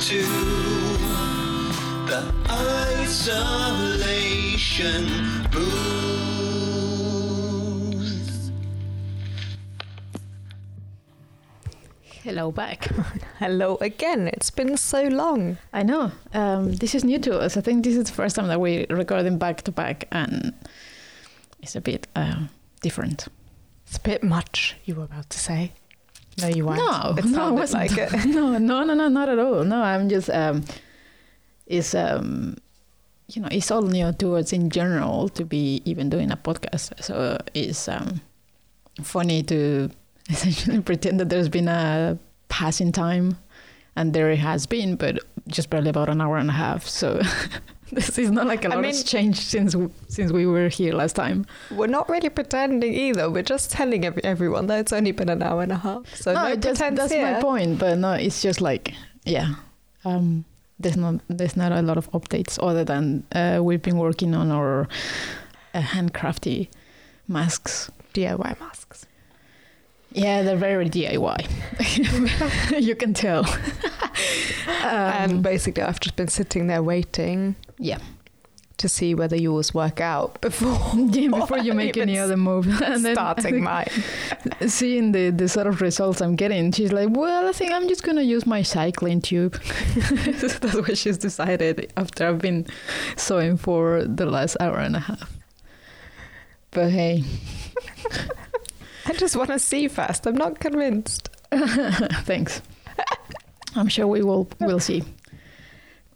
listen to the isolation booth. Hello back. Hello again. It's been so long. I know. Um, this is new to us. I think this is the first time that we're recording back to back, and it's a bit uh, different. It's a bit much, you were about to say. No, you weren't. No, it no, it wasn't. like it. no, no, no, no, not at all. No, I'm just. Um, it's um, you know, it's all new to us in general to be even doing a podcast. So it's um, funny to essentially pretend that there's been a passing time, and there has been, but just barely about an hour and a half. So. this is not like a lot mean- has changed since since we were here last time. We're not really pretending either. We're just telling ev- everyone that it's only been an hour and a half. So no, that's, pretense that's here. my point. But no, it's just like yeah, um, there's not there's not a lot of updates other than uh, we've been working on our uh, handcrafty masks. DIY masks. Yeah, they're very DIY. you can tell. and um, basically, I've just been sitting there waiting yeah, to see whether yours work out before, yeah, before you make any other move, and then starting mine. seeing the the sort of results I'm getting, she's like, "Well, I think I'm just gonna use my cycling tube." That's what she's decided after I've been sewing for the last hour and a half. But hey, I just want to see first. I'm not convinced. thanks. I'm sure we will we'll see.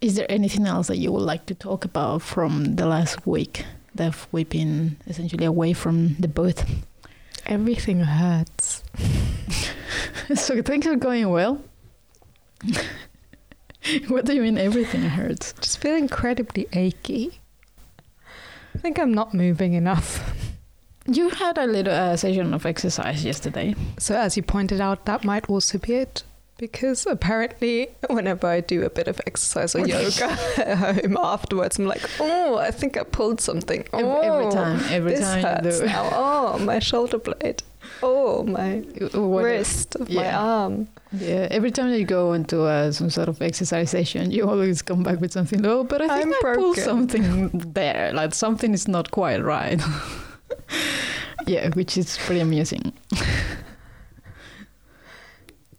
Is there anything else that you would like to talk about from the last week that we've been essentially away from the booth? Everything hurts. so things are going well. what do you mean everything hurts? Just feel incredibly achy. I think I'm not moving enough. You had a little uh, session of exercise yesterday. So, as you pointed out, that might also be it. Because apparently, whenever I do a bit of exercise or yoga at home afterwards, I'm like, oh, I think I pulled something. Oh, every time, every this time hurts you do. now. Oh, my shoulder blade. Oh, my What- wrist of my arm. Yeah, every time you go into uh, some sort of exercise session, you always come back with something. Oh, but I think I'm I pulled something there. Like something is not quite right. yeah, which is pretty amusing.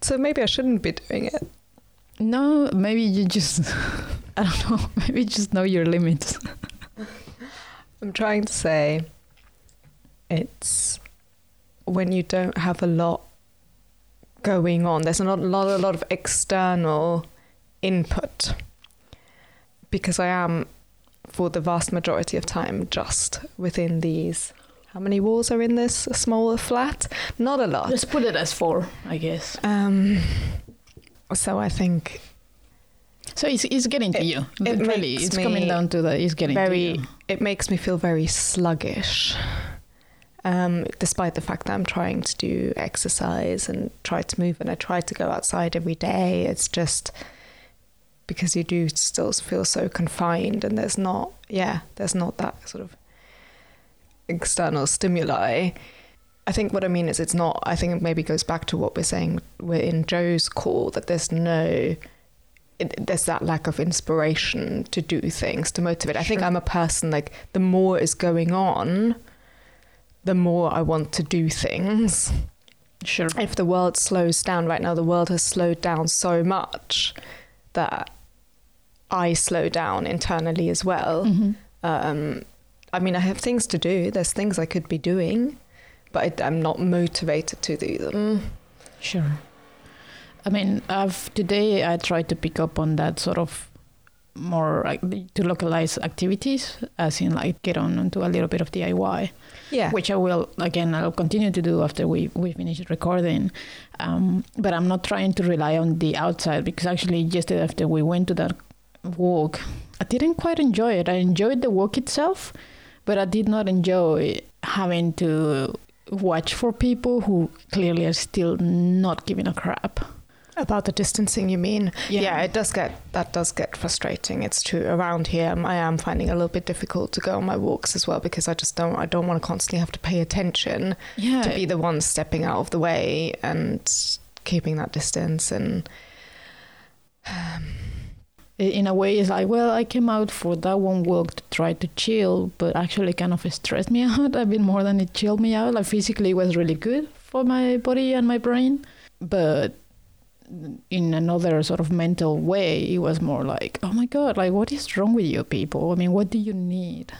So maybe I shouldn't be doing it. No, maybe you just, I don't know, maybe just know your limits. I'm trying to say it's when you don't have a lot going on, there's not a lot, a lot of external input. Because I am, for the vast majority of time, just within these. How many walls are in this small flat? Not a lot. Let's put it as four, I guess. Um, so I think So it's, it's getting to It- you. it really, it's coming down to that. It's getting very to you. it makes me feel very sluggish um, despite the fact that i'm trying to do exercise and try to move and i try to go outside every day it's just because you do still feel so confined and there's not yeah there's not that sort of external stimuli i think what i mean is it's not i think it maybe goes back to what we're saying we're in joe's call that there's no it, there's that lack of inspiration to do things to motivate. I think I'm a person like the more is going on, the more I want to do things. Sure. If the world slows down right now, the world has slowed down so much that I slow down internally as well. Mhm. Um, I mean, I have things to do. There's things I could be doing, but I, I'm not motivated to do them. Sure. I mean, I've today I tried to pick up on that sort of more like to localize activities, as in like get on into a little bit of DIY, Yeah. which I will again I'll continue to do after we we finish recording. Um, but I'm not trying to rely on the outside because actually yesterday after we went to that walk, I didn't quite enjoy it. I enjoyed the walk itself, but I did not enjoy having to watch for people who clearly are still not giving a crap. About the distancing, you mean? Yeah. it does get that does get frustrating. It's true. Around here, I am finding it a little bit difficult to go on my walks as well because I just don't. I don't want to constantly have to pay attention Yeah. to be the one stepping out of the way and keeping that distance. And um, in a way it's like well i came out for that one walk to try to chill but actually kind of stressed me out a bit more than it chilled me out. Like physically it was really good for my body and my brain but in another sort of mental way it was more like oh my god like what is wrong with you people? I mean what do you need?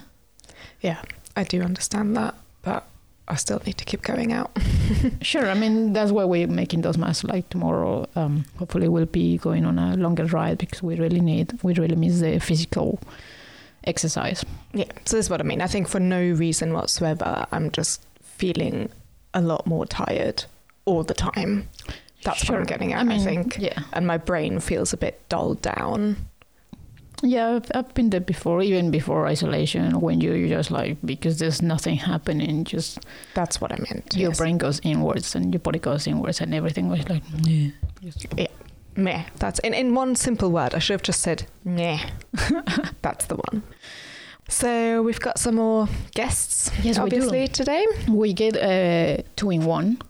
Yeah, I do understand that, but I still need to keep going out. sure i mean that's why we're making those masks like tomorrow um, hopefully we'll be going on a longer ride because we really need we really miss the physical exercise Yeah, so this is what I mean. I think for no reason whatsoever, I'm just feeling a lot more tired all the time. That's what I'm getting at, I, mean, think. Yeah. And my brain feels a bit dulled down. Yeah, I've, I've been there before, even before isolation, when you, you just like, because there's nothing happening, just That's what I meant. your yes. brain goes inwards and your body goes inwards and everything was like, yeah. Meh. That's in, in one simple word. I should have just said meh. That's the one. So we've got some more guests, Yes, we obviously, today. We get uh, two in one.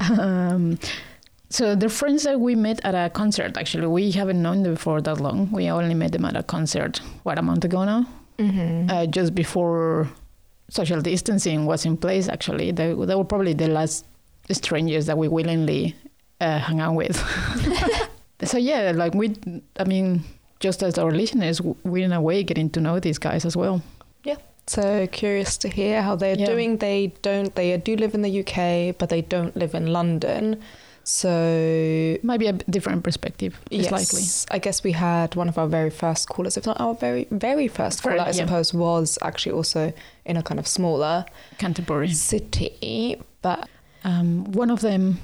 um, so they're friends that we met at a concert, actually. We haven't known them for that long. We only met them at a concert, what, a month ago now? Mm-hmm. uh, just before social distancing was in place. Actually, they, they were probably the last strangers that we willingly uh, hung out with. so yeah, like we, I mean, just as our listeners, we're in a way getting to know these guys as well. Yeah. So curious to hear how they're Yeah. doing. They don't. They do live in the UK, but they don't live in London. So Might be a different perspective. Yes, likely. I guess we had one of our very first callers, if not our very very first caller, I yeah. suppose, was actually also in a kind of smaller Canterbury. city. But Um, one of them.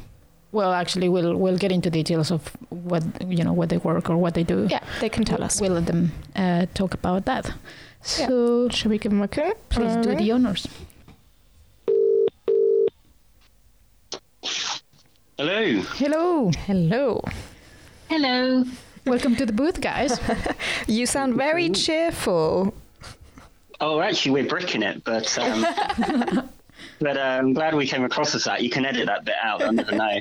Well, actually, we'll we'll get into details of what you know what they work or what they do. yeah, they can tell us. We'll let them uh, talk about that. Yeah. So Should we give them a call? please do the honors. Hello. Hello. Hello. Hello. Welcome to the booth, guys. You sound very cheerful. Oh, actually, we're bricking it, but um, but uh, I'm glad we came across as that. You can edit that bit out. I never know.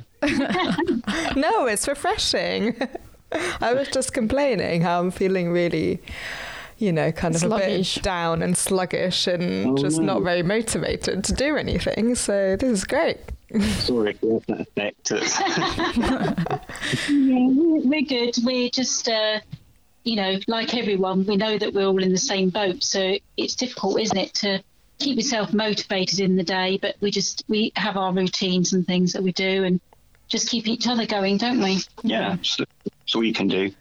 No, it's refreshing. I was just complaining how I'm feeling really, you know, kind of Sluggish. a bit down and sluggish and Oh, just no. not very motivated to do anything. So this is great. Sorry for that effect. Yeah, we're, we're good. We're just, uh, you know, like everyone, we know that we're all in the same boat. So it's difficult, isn't it, to keep yourself motivated in the day? But we just we have our routines and things that we do, and just keep each other going, don't we? yeah, so that's all you can do.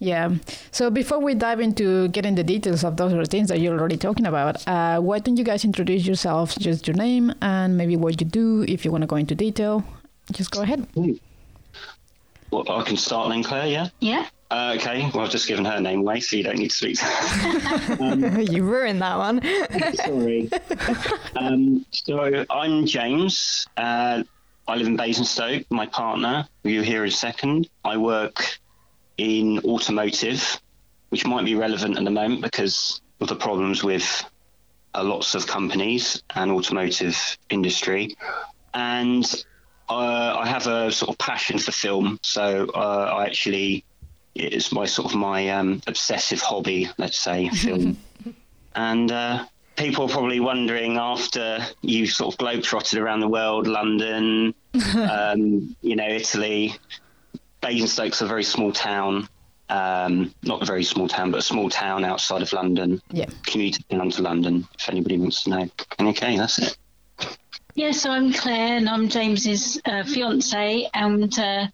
Yeah. So before we dive into getting the details of those routines that you're already talking about, uh, why don't you guys introduce yourselves, just your name and maybe what you do, if you want to go into detail. Just go ahead. Well, I can start then, Claire. Yeah. Yeah. Uh, okay. Well, I've just given her a name away, so you don't need to speak. to her. you ruined that one. Sorry. um, so I'm James. Uh, I live in Basingstoke. My partner, who you hear in a second, I work in automotive, which might be relevant at the moment because of the problems with uh, lots of companies and automotive industry. And uh, I have a sort of passion for film, so uh, I actually it's my sort of my um, obsessive hobby, let's say, film. and uh, people are probably wondering after you sort of globetrotted around the world, London, um, you know, Italy. Basingstoke's a very small town, um, not a very small town, but a small town outside of London. Yeah. Commuted down to London, if anybody wants to know. Okay, that's it. Yeah, so I'm Claire and I'm James's uh, fiance, and uh,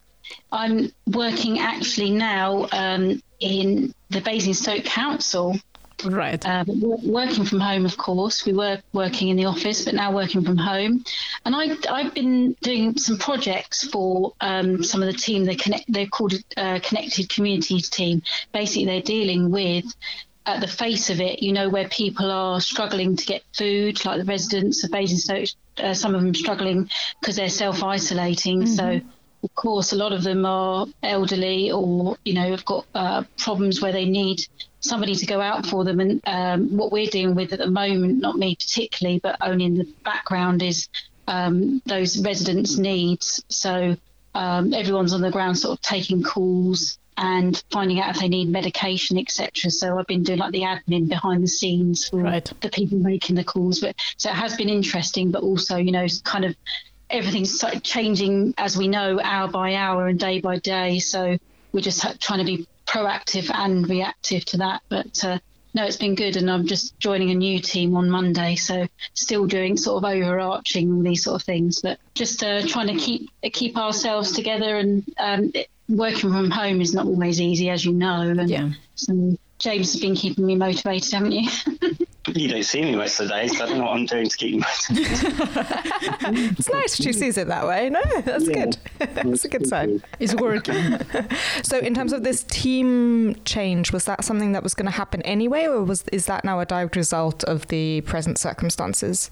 I'm working actually now um, in the Basingstoke Council. Right. Uh, working from home, of course. We were working in the office, but now working from home. And I, I've been doing some projects for um, some of the team. They connect. They're called uh, Connected Communities Team. Basically, they're dealing with. At the face of it, you know, where people are struggling to get food, like the residents of Basingstoke, uh, some of them struggling because they're self isolating. So of course, a lot of them are elderly or you know have got uh, problems where they need somebody to go out for them. And um, what we're dealing with at the moment, not me particularly, but only in the background, is um, those residents' needs. So um, everyone's on the ground, sort of taking calls and finding out if they need medication, etc. So I've been doing like the admin behind the scenes for Right. the people making the calls. But so it has been interesting, but also you know kind of everything's changing as we know hour by hour and day by day. So we're just trying to be proactive and reactive to that. But uh, no, it's been good, and I'm just joining a new team on Monday, so still doing sort of overarching all these sort of things, but just uh, trying to keep keep ourselves together. And um, it, working from home is not always easy, as you know. And Yeah. so James has been keeping me motivated, haven't you? You don't see me most of the days, but I don't know what I'm doing to keep you motivated. It's nice she sees it that way. No, that's Yeah. good. that's a good sign. It's working. So, in terms of this team change, was that something that was going to happen anyway, or was is that now a direct result of the present circumstances?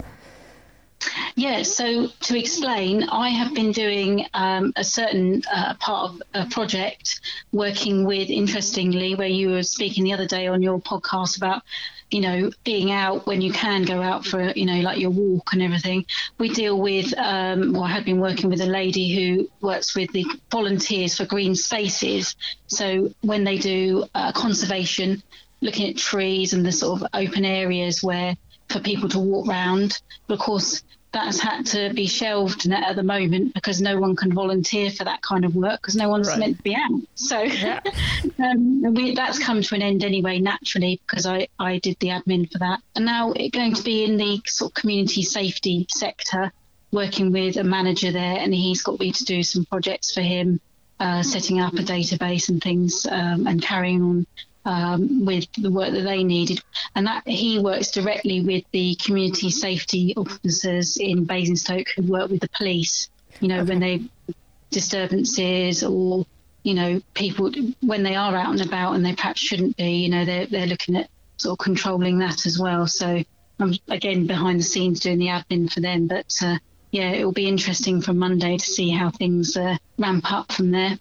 Yeah, so to explain, I have been doing um, a certain uh, part of a project working with, interestingly, where you were speaking the other day on your podcast about, you know, being out when you can go out for, you know, like your walk and everything. We deal with, um, well, I had been working with a lady who works with the volunteers for green spaces. So when they do uh, conservation, looking at trees and the sort of open areas where for people to walk round. But of course, that's had to be shelved at the moment because no one can volunteer for that kind of work because no one's Right. meant to be out. So um, we, that's come to an end anyway, naturally, because I, I did the admin for that. And now it's going to be in the sort of community safety sector, working with a manager there, and he's got me to do some projects for him, uh, setting up a database and things, um, and carrying on um, with the work that they needed. And that he works directly with the community safety officers in Basingstoke who work with the police. You know, when they disturbances or you know people when they are out and about and they perhaps shouldn't be. You know, they're they're looking at sort of controlling that as well. So I'm again behind the scenes doing the admin for them, but. Uh, yeah, it will be interesting from Monday to see how things uh, ramp up from there.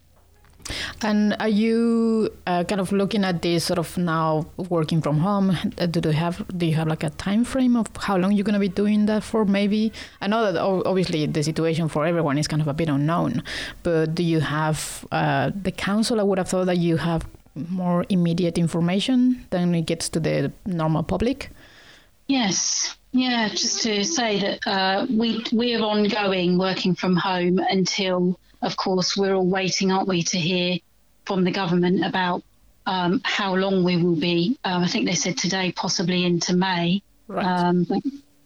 And are you uh, kind of looking at this sort of now working from home? Uh, Do you have do you have like a time frame of how long you're going to be doing that for? Maybe I know that obviously the situation for everyone is kind of a bit unknown, but do you have uh, the council? I would have thought that you have more immediate information than it gets to the normal public. Yes, yeah. Just to say that uh, we we're ongoing working from home until, of course, we're all waiting, aren't we, to hear from the government about um, how long we will be. Um, I think they said today, possibly into May. Right. Um,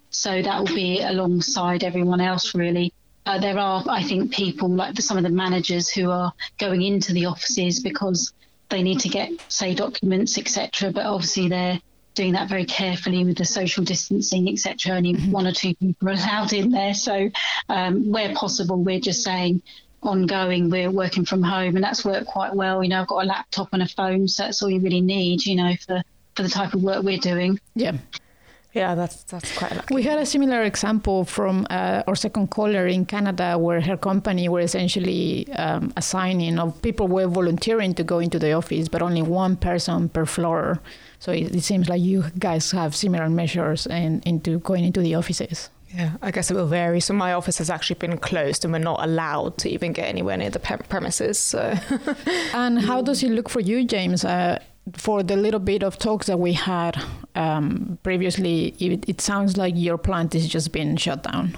so that will be alongside everyone else, really. Uh, there are, I think, people like some of the managers who are going into the offices because they need to get, say, documents, etc. But obviously, they're doing that very carefully with the social distancing, etc. Only one or two people are allowed in there. So, um, where possible, we're just saying ongoing, we're working from home, and that's worked quite well. You know, I've got a laptop and a phone, so that's all you really need, you know, for, for the type of work we're doing. yeah. Yeah, that's that's quite lucky. We had a similar example from uh, our second caller in Canada, where her company were essentially um, assigning of people were volunteering to go into the office, but only one person per floor. So it, it seems like you guys have similar measures and into going into the offices. Yeah, I guess it will vary. So my office has actually been closed, and we're not allowed to even get anywhere near the pe- premises. So And how does it look for you, James? Uh, for the little bit of talks that we had um, previously, it, it sounds like your plant is just being shut down.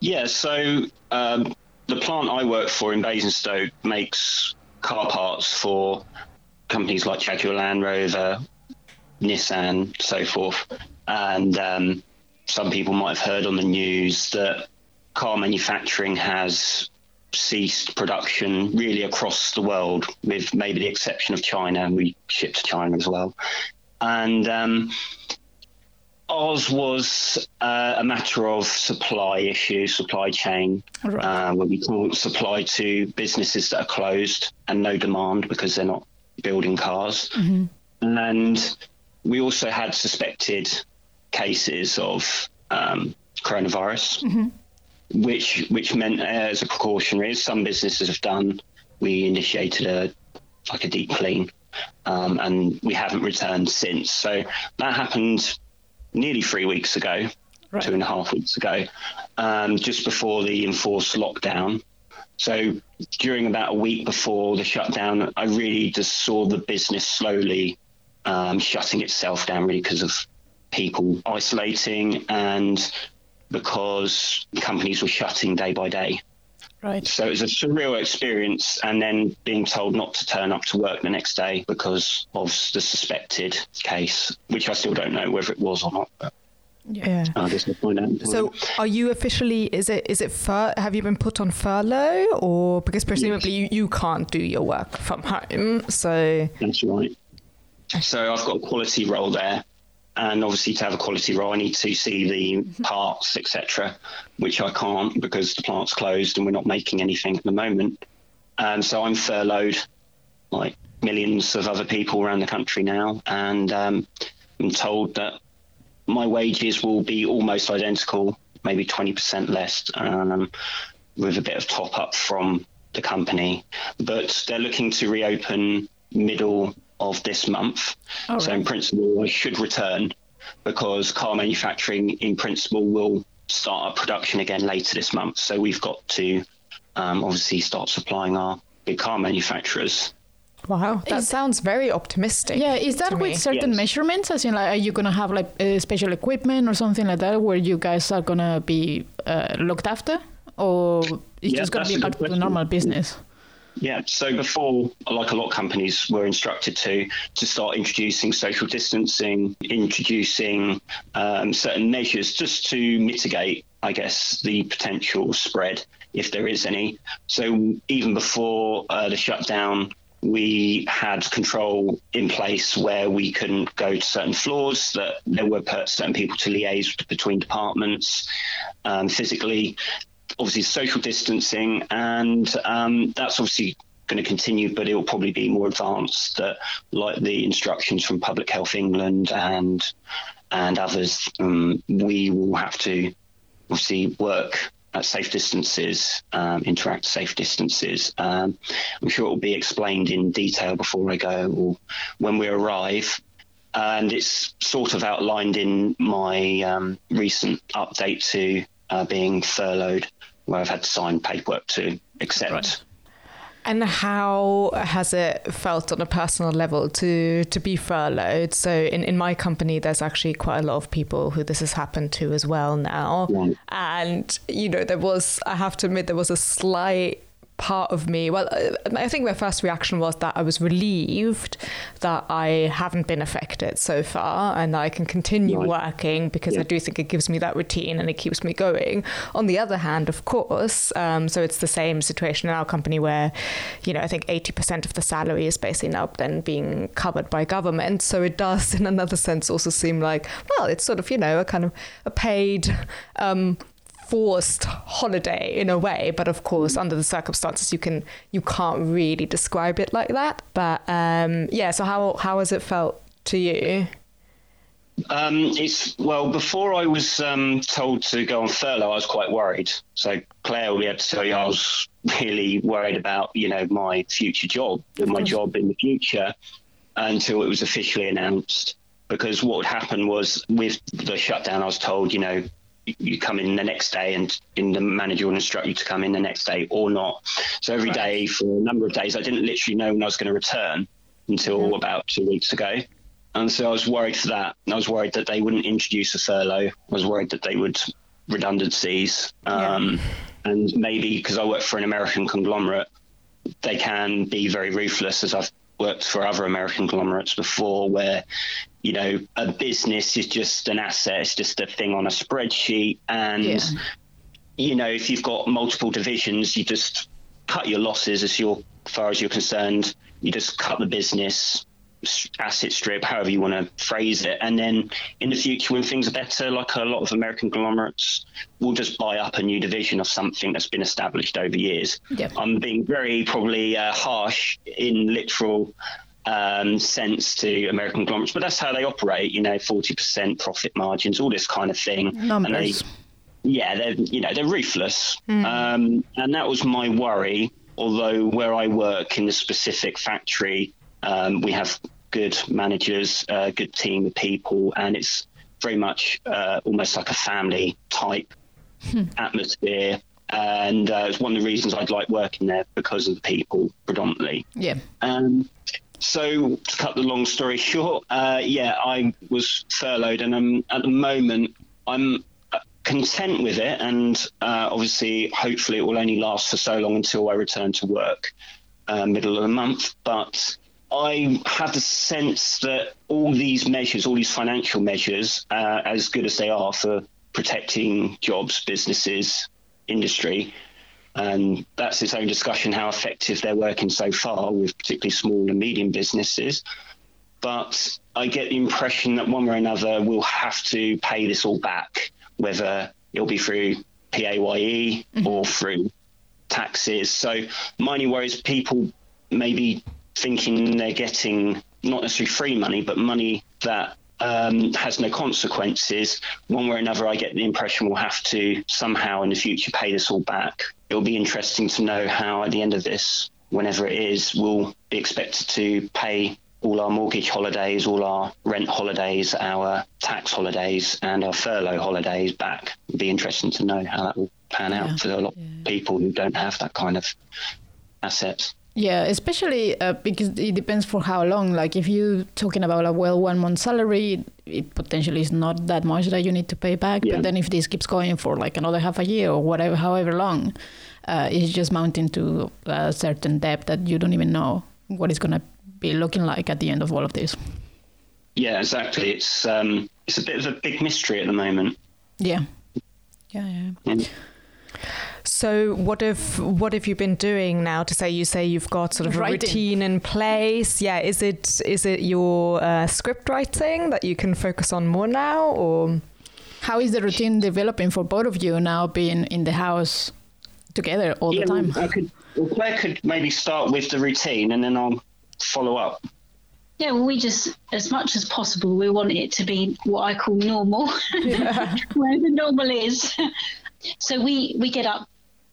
Yeah, so um, the plant I work for in Basingstoke makes car parts for companies like Jaguar Land Rover, Nissan, so forth. And um, some people might have heard on the news that car manufacturing has ceased production really across the world, with maybe the exception of China, and we ship to China as well. And um, ours was uh, a matter of supply issue, supply chain, Right. uh, where we can't supply to businesses that are closed and no demand because they're not building cars. And we also had suspected cases of um, coronavirus. which which meant uh, as a precautionary, as some businesses have done, we initiated a like a deep clean, um, and we haven't returned since. So that happened nearly three weeks ago, Right. two and a half weeks ago, um, just before the enforced lockdown. So during about a week before the shutdown, I really just saw the business slowly um, shutting itself down, really because of people isolating and because companies were shutting day by day. Right. So it was a surreal experience, and then being told not to turn up to work the next day because of the suspected case, which I still don't know whether it was or not. Yeah. I guess we'll find out. So, are you officially? Is it? Is it? Fur, have you been put on furlough, or because presumably you, you can't do your work from home? So, That's right. So I've got a quality role there, and obviously to have a quality role, I need to see the parts, etc., which I can't because the plant's closed and we're not making anything at the moment. And so I'm furloughed, like millions of other people around the country now, and um, I'm told that my wages will be almost identical, maybe 20% less, um, with a bit of top up from the company. But they're looking to reopen middle of this month. All so right. in principle, I should return because car manufacturing, in principle, will start up production again later this month. So we've got to um, obviously start supplying our big car manufacturers. wow, that Is- sounds very optimistic. Yeah, is that with me. certain Yes. measurements? As in, like, are you gonna have like uh, special equipment or something like that, where you guys are gonna be uh, looked after, or it's Yeah, just gonna be a back to the normal business? Yeah. So before, like a lot of companies were instructed to, to start introducing social distancing, introducing um, certain measures just to mitigate, I guess, the potential spread if there is any. So even before uh, the shutdown, we had control in place where we couldn't go to certain floors, that there were certain people to liaise between departments um, physically obviously social distancing, and um, that's obviously going to continue, but it will probably be more advanced, that like the instructions from Public Health England and and others. Um, we will have to obviously work at safe distances, um, interact safe distances. Um, I'm sure it will be explained in detail before I go or when we arrive. And it's sort of outlined in my um, recent update to uh, being furloughed, where I've had to sign paperwork to accept. Right. And how has it felt on a personal level to to be furloughed? So in, in my company, there's actually quite a lot of people who this has happened to as well now. Right. And you know, there was I have to admit there was a slight part of me. Well, uh, I think my first reaction was that I was relieved that I haven't been affected so far and that I can continue Right. working because I do think it gives me that routine and it keeps me going. On the other hand, of course, um, so it's the same situation in our company where, you know, I think 80% of the salary is basically now then being covered by government. So it does, in another sense, also seem like, well, it's sort of, you know, a kind of a paid. Um, forced holiday in a way but of course under the circumstances you can you can't really describe it like that but um yeah so how how has it felt to you Um, it's well before I was um, told to go on furlough, I was quite worried. So Claire will be able to tell you I was really worried about you know my future job, my job in the future, until it was officially announced. Because what would happen was with the shutdown, I was told you know you come in the next day and in the manager will instruct you to come in the next day or not. So every day for a number of days, I didn't literally know when I was going to return until about two weeks ago. And so I was worried for that. I was worried that they wouldn't introduce a furlough. I was worried that they would redundancies. Um, And maybe because I work for an American conglomerate, they can be very ruthless, as I've worked for other American conglomerates before, where, you know, a business is just an asset, it's just a thing on a spreadsheet. And, Yeah. you know, if you've got multiple divisions, you just cut your losses as, you're, as far as you're concerned. You just cut the business asset strip, however you want to phrase it. And then in the future, when things are better, like a lot of American conglomerates will just buy up a new division of something that's been established over years. Yep. I'm being very probably uh, harsh in literal um, sense to American conglomerates, but that's how they operate. You know, forty percent profit margins, all this kind of thing. And they, Numbers. yeah, they're you know they're ruthless, um, and that was my worry. Although where I work in the specific factory, um, we have good managers, a good team of people, and it's very much uh, almost like a family type atmosphere. And uh, it's one of the reasons I'd like working there because of the people predominantly. Yeah. Um, so to cut the long story short, uh, yeah, I was furloughed, and I'm at the moment I'm uh, content with it, and uh, obviously, hopefully, it will only last for so long until I return to work, uh, middle of the month. But I have the sense that all these measures, all these financial measures, uh, as good as they are for protecting jobs, businesses, industry, and that's its own discussion how effective they're working so far with particularly small and medium businesses. But I get the impression that one way or another we'll have to pay this all back, whether it'll be through PAYE mm-hmm. or through taxes. So my only worry is people maybe thinking they're getting not necessarily free money, but money that um, has no consequences. One way or another, I get the impression we'll have to somehow in the future pay this all back. It'll be interesting to know how at the end of this, whenever it is, we'll be expected to pay all our mortgage holidays, all our rent holidays, our tax holidays, and our furlough holidays back. It'll be interesting to know how that will pan out Yeah. for a lot of people who don't have that kind of assets. Yeah, especially uh, because it depends for how long. Like if you're talking about a well one month salary, it potentially is not that much that you need to pay back. Yeah. But then if this keeps going for like another half a year or whatever, however long, uh, it's just mounting to a certain depth that you don't even know what it's gonna be looking like at the end of all of this. Yeah, exactly. It's um, it's a bit of a big mystery at the moment. Yeah. Yeah, yeah. And So what have what have you been doing now to say you say you've got sort of a routine in place? Yeah, is it is it your uh, script writing that you can focus on more now, or How is the routine developing for both of you now being in the house together all yeah, the time? I could. Well, Claire could maybe start with the routine, and then I'll follow up. Yeah, well, we just, as much as possible, we want it to be what I call normal, where the normal is. so we we get up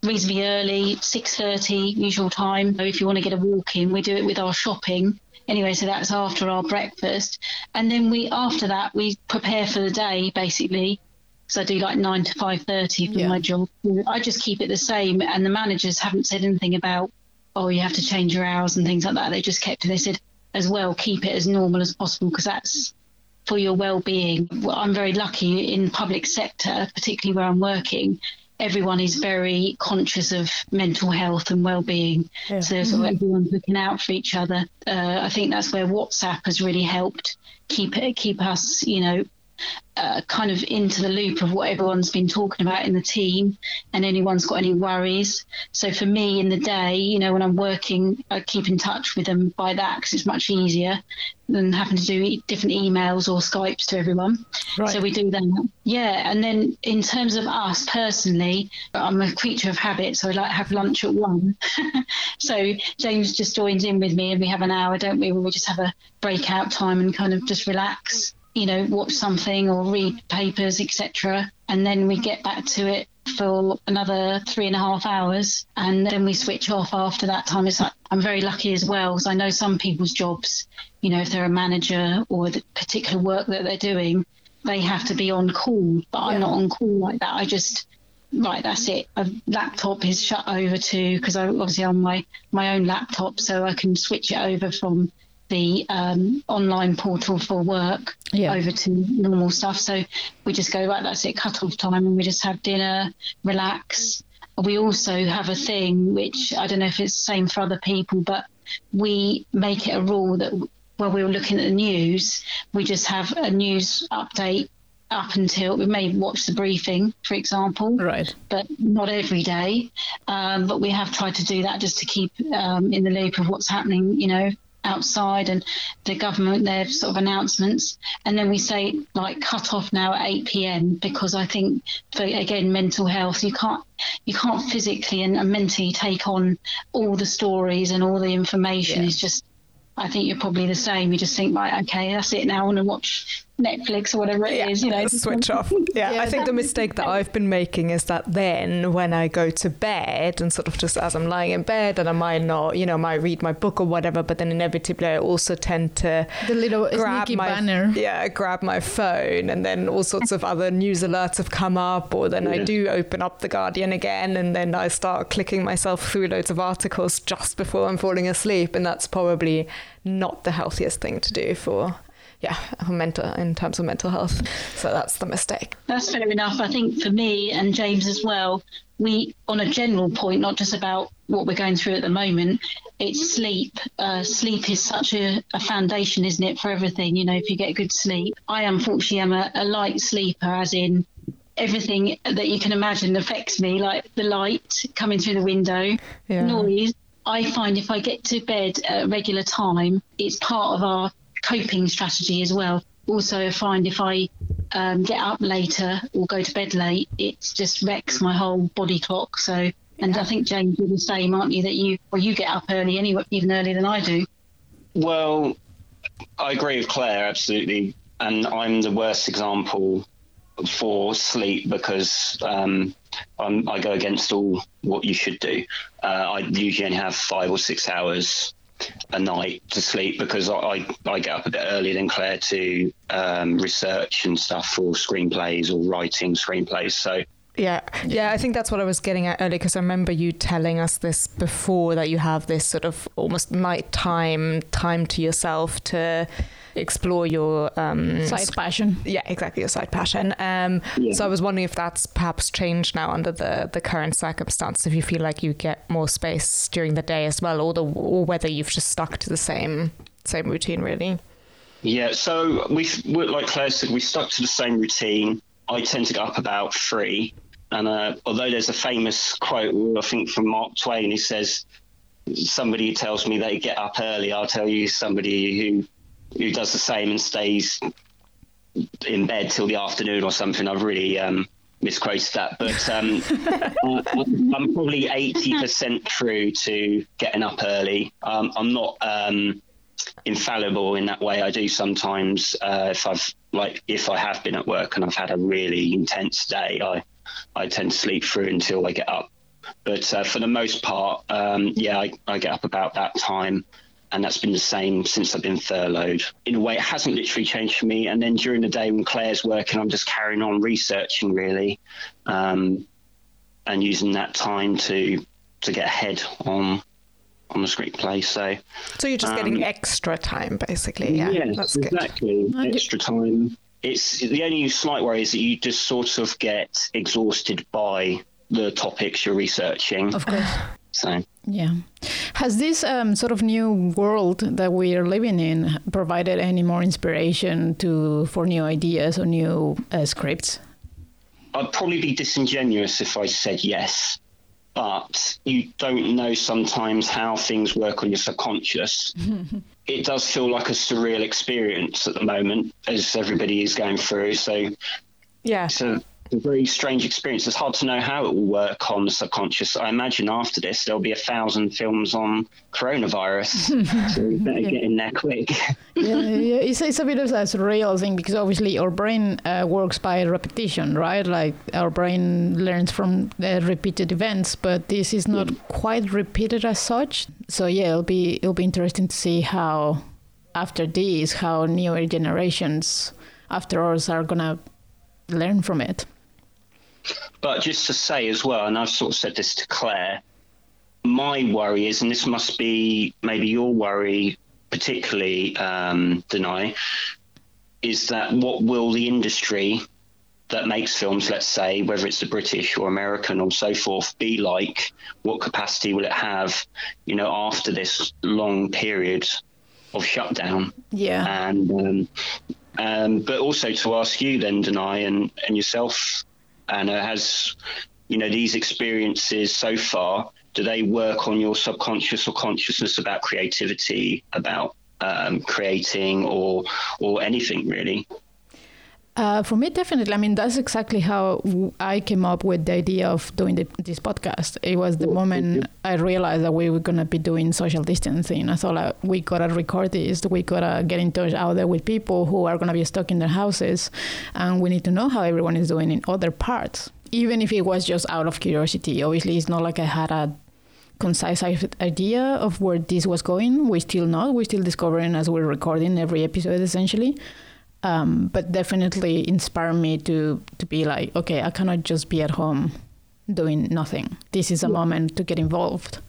reasonably early, six thirty usual time. So if you want to get a walk in, we do it with our shopping. Anyway, so that's after our breakfast, and then we after that we prepare for the day basically. So I do like nine to five thirty for Yeah. my job. I just keep it the same, and the managers haven't said anything about oh you have to change your hours and things like that. They just kept it. They said as well keep it as normal as possible because that's for your well-being. Well, I'm very lucky in public sector, particularly where I'm working. Everyone is very conscious of mental health and well-being, Yeah. so sort of everyone's looking out for each other. Uh, I think that's where WhatsApp has really helped keep it, keep us, you know, uh, kind of into the loop of what everyone's been talking about in the team and anyone's got any worries. So for me in the day, you know, when I'm working, I keep in touch with them by that because it's much easier than having to do different emails or Skypes to everyone. Right. So we do that. Yeah. And then in terms of us personally, I'm a creature of habit. So I like to have lunch at one. so James just joins in with me and we have an hour, don't we? Where we just have a breakout time and kind of just relax, you know, watch hmm. something or read papers, etc. And then we get back to it for another three and a half hours and then we switch off after that time. It's like i'm very lucky as well because i know some people's jobs you know if they're a manager or the particular work that they're doing they have to be on call but i'm not on call like that. I just right that's it. A laptop is shut over to because i obviously on my my own laptop so i can switch it over from the um, online portal for work Yeah. over to normal stuff so we just go right that's it cut off time and we just have dinner relax we also have a thing which i don't know if it's the same for other people but we make it a rule that while we were looking at the news we just have a news update up until we may watch the briefing for example Right. but not every day. Um, but we have tried to do that just to keep um, in the loop of what's happening, you know, outside and the government, their sort of announcements. And then we say like cut off now at 8 p.m. because I think for again mental health, you can't you can't physically and, and mentally take on all the stories and all the information. Yeah. It's just I think you're probably the same. You just think, right, okay, that's it now. I want to watch Netflix or whatever it yeah, is. You know, switch off. Yeah, Yeah, I think the mistake that I've been making is that then when I go to bed and sort of just as I'm lying in bed and I might not, you know, might read my book or whatever, but then inevitably I also tend to the little grab sneaky my banner. yeah, grab my phone, and then all sorts of other news alerts have come up, or then I do open up the Guardian again, and then I start clicking myself through loads of articles just before I'm falling asleep, and that's probably not the healthiest thing to do for. Yeah, mental in terms of mental health. So that's the mistake. That's fair enough. I think for me and James as well, we, on a general point, not just about what we're going through at the moment, it's sleep. Uh, sleep is such a, a foundation, isn't it, for everything? You know, if you get good sleep. I unfortunately am a, a light sleeper, as in everything that you can imagine affects me, like the light coming through the window, Yeah. noise. I find if I get to bed at a regular time, it's part of our coping strategy as well. Also, I find if I um, get up later or go to bed late, it just wrecks my whole body clock. So, and I think James, you're the same, aren't you? That you, well, you get up early anyway, even earlier than I do. Well, I agree with Claire absolutely, and I'm the worst example for sleep because um, I'm, I go against all what you should do. Uh, I usually only have five or six hours a night to sleep because I, I, I get up a bit earlier than Claire to um, research and stuff for screenplays or writing screenplays. So Yeah, yeah, I think that's what I was getting at earlier because I remember you telling us this before that you have this sort of almost nighttime time to yourself to explore your um, Side passion. yeah, exactly your side passion. Um, Yeah. So I was wondering if that's perhaps changed now under the the current circumstance. If you feel like you get more space during the day as well, or the or whether you've just stuck to the same same routine really. Yeah, so we, we like Claire said, we stuck to the same routine. I tend to get up about three, and uh, although there's a famous quote, I think from Mark Twain, he says, "Somebody tells me they get up early. I'll tell you somebody who who does the same and stays in bed till the afternoon or something." I've really um, misquoted that, but um, I'm probably eighty percent through to getting up early. Um, I'm not. Um, infallible in that way. I do sometimes uh, if I've like if I have been at work and I've had a really intense day, I I tend to sleep through until I get up. But uh, for the most part, um, yeah, I, I get up about that time. And that's been the same since I've been furloughed. In a way, it hasn't literally changed for me. And then during the day when Claire's working, I'm just carrying on researching really, um, and using that time to to get ahead on on the screenplay. So So you're just getting Um, extra time basically. Yeah, Yes, that's exactly. I do- Extra time. It's the only slight worry is that you just sort of get exhausted by the topics you're researching. Of course. So Yeah. Has this um, sort of new world that we are living in provided any more inspiration to for new ideas or new uh, scripts? I'd probably be disingenuous if I said yes, but you don't know sometimes how things work on your subconscious. it does feel like a surreal experience at the moment, as everybody is going through. So Yeah. it's a, a very strange experience. It's hard to know how it will work on the subconscious. I imagine after this there'll be a thousand films on coronavirus, so we better get in there quick. yeah, yeah, it's, it's a bit of a surreal thing because obviously our brain uh, works by repetition, right? Like our brain learns from uh, repeated events, but this is not quite repeated as such. So yeah, it'll be it'll be interesting to see how after this, how newer generations after us are gonna learn from it. But just to say as well, and I've sort of said this to Claire, my worry is, and this must be maybe your worry, particularly, um, Denai, is that what will the industry that makes films, let's say, whether it's the British or American or so forth, be like? What capacity will it have, you know, after this long period of shutdown? Yeah. and um, um, but also to ask you then, Denai, and, and yourself, Anna, has you know these experiences so far? Do they work on your subconscious or consciousness about creativity, about um, creating, or or anything really? Uh, for me, definitely. I mean, that's exactly how I came up with the idea of doing the, this podcast. It was the moment I realized that we were going to be doing social distancing. I thought, like, we got to record this. We got to get in touch out there with people who are going to be stuck in their houses. And we need to know how everyone is doing in other parts. Even if it was just out of curiosity. Obviously, it's not like I had a concise idea of where this was going. We still not. We're still discovering as we're recording every episode, essentially um, but definitely inspired me to to be like, okay, I cannot just be at home doing nothing. This is a yeah. moment to get involved,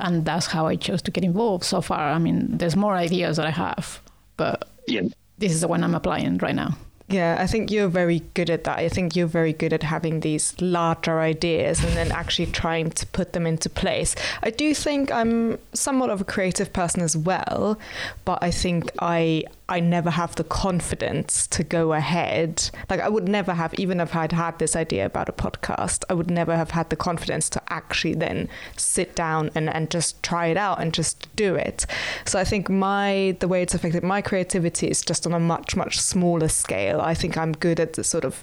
and that's how I chose to get involved so far. I mean, there's more ideas that I have, but yeah. this is the one I'm applying right now. Yeah, I think you're very good at that. I think you're very good at having these larger ideas and then actually trying to put them into place. I do think I'm somewhat of a creative person as well, but I think I I never have the confidence to go ahead. Like I would never have, even if I'd had this idea about a podcast, I would never have had the confidence to actually then sit down and, and just try it out and just do it. So I think my the way it's affected my creativity is just on a much, much smaller scale. I think I'm good at the sort of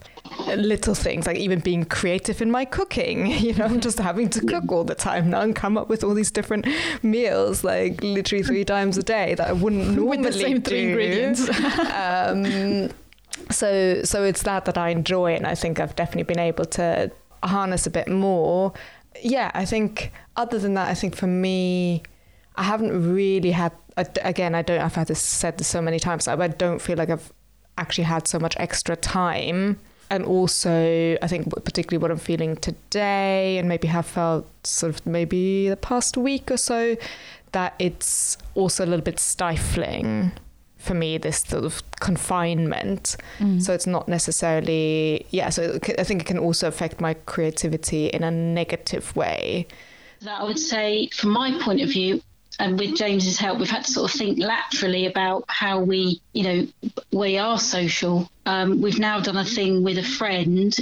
little things, like even being creative in my cooking. You know, I'm just having to cook all the time now and come up with all these different meals, like literally three times a day that I wouldn't normally with the same three ingredients um, so so it's that that I enjoy, and I think I've definitely been able to harness a bit more. Yeah, I think other than that, I think for me, I haven't really had. Again, I don't. I've had this said this so many times, I don't feel like I've actually had so much extra time. And also, I think particularly what I'm feeling today, and maybe have felt sort of maybe the past week or so, that it's also a little bit stifling for me this sort of confinement mm. so it's not necessarily yeah so i think it can also affect my creativity in a negative way that i would say from my point of view and with James's help, we've had to sort of think laterally about how we, you know, we are social. Um, we've now done a thing with a friend,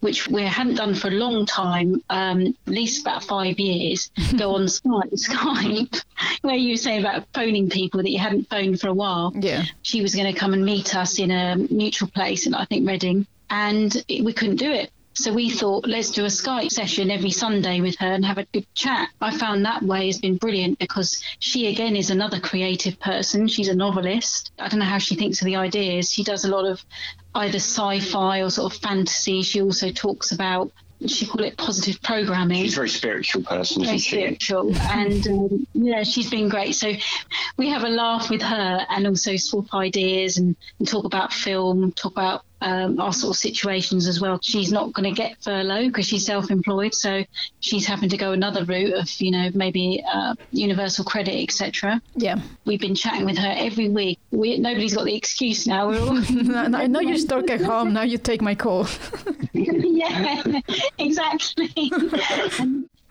which we hadn't done for a long time, um, at least about five years. go on Skype, where you were saying about phoning people that you hadn't phoned for a while. Yeah, she was going to come and meet us in a mutual place, and I think Reading, and we couldn't do it so we thought, let's do a Skype session every Sunday with her and have a good chat. I found that way has been brilliant because she, again, is another creative person. She's a novelist. I don't know how she thinks of the ideas. She does a lot of either sci fi or sort of fantasy. She also talks about she call it positive programming. She's a very spiritual person, very spiritual, and um, yeah, she's been great. So we have a laugh with her, and also swap ideas and, and talk about film, talk about um, our sort of situations as well. She's not going to get furlough because she's self-employed, so she's having to go another route of you know maybe uh, universal credit, etc. Yeah, we've been chatting with her every week. We, nobody's got the excuse now. We're all I know you're stuck at home. Now you take my call. yeah, exactly.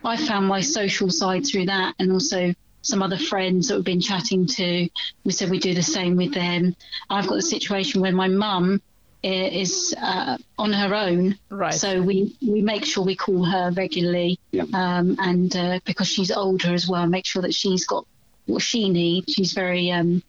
I found my social side through that, and also some other friends that we've been chatting to. We said we do the same with them. I've got the situation where my mum is uh, on her own. Right. So we, we make sure we call her regularly, yeah. um, and uh, because she's older as well, make sure that she's got what she needs. She's very um,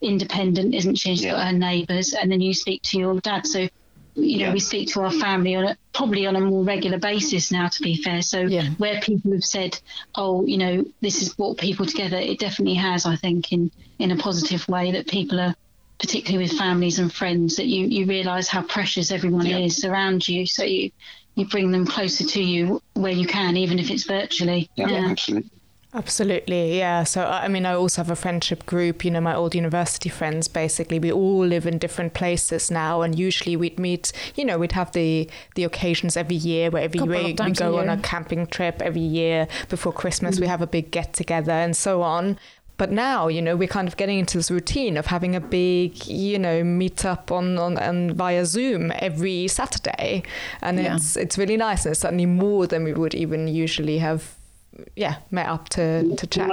independent, isn't she? She's yeah. got her neighbours, and then you speak to your dad. So you know, yeah. we speak to our family on a, probably on a more regular basis now. To be fair, so yeah. where people have said, "Oh, you know, this has brought people together," it definitely has. I think in in a positive way that people are particularly with families and friends, that you, you realise how precious everyone yeah. is around you. So you, you bring them closer to you where you can, even if it's virtually. Yeah, yeah. absolutely. Absolutely, yeah. So, I mean, I also have a friendship group, you know, my old university friends, basically. We all live in different places now, and usually we'd meet, you know, we'd have the, the occasions every year where every year we go on a camping trip every year before Christmas, mm-hmm. we have a big get together and so on. But now, you know, we're kind of getting into this routine of having a big, you know, meetup on, on, on via Zoom every Saturday. And yeah. it's it's really nice. And it's certainly more than we would even usually have, yeah, met up to, to chat.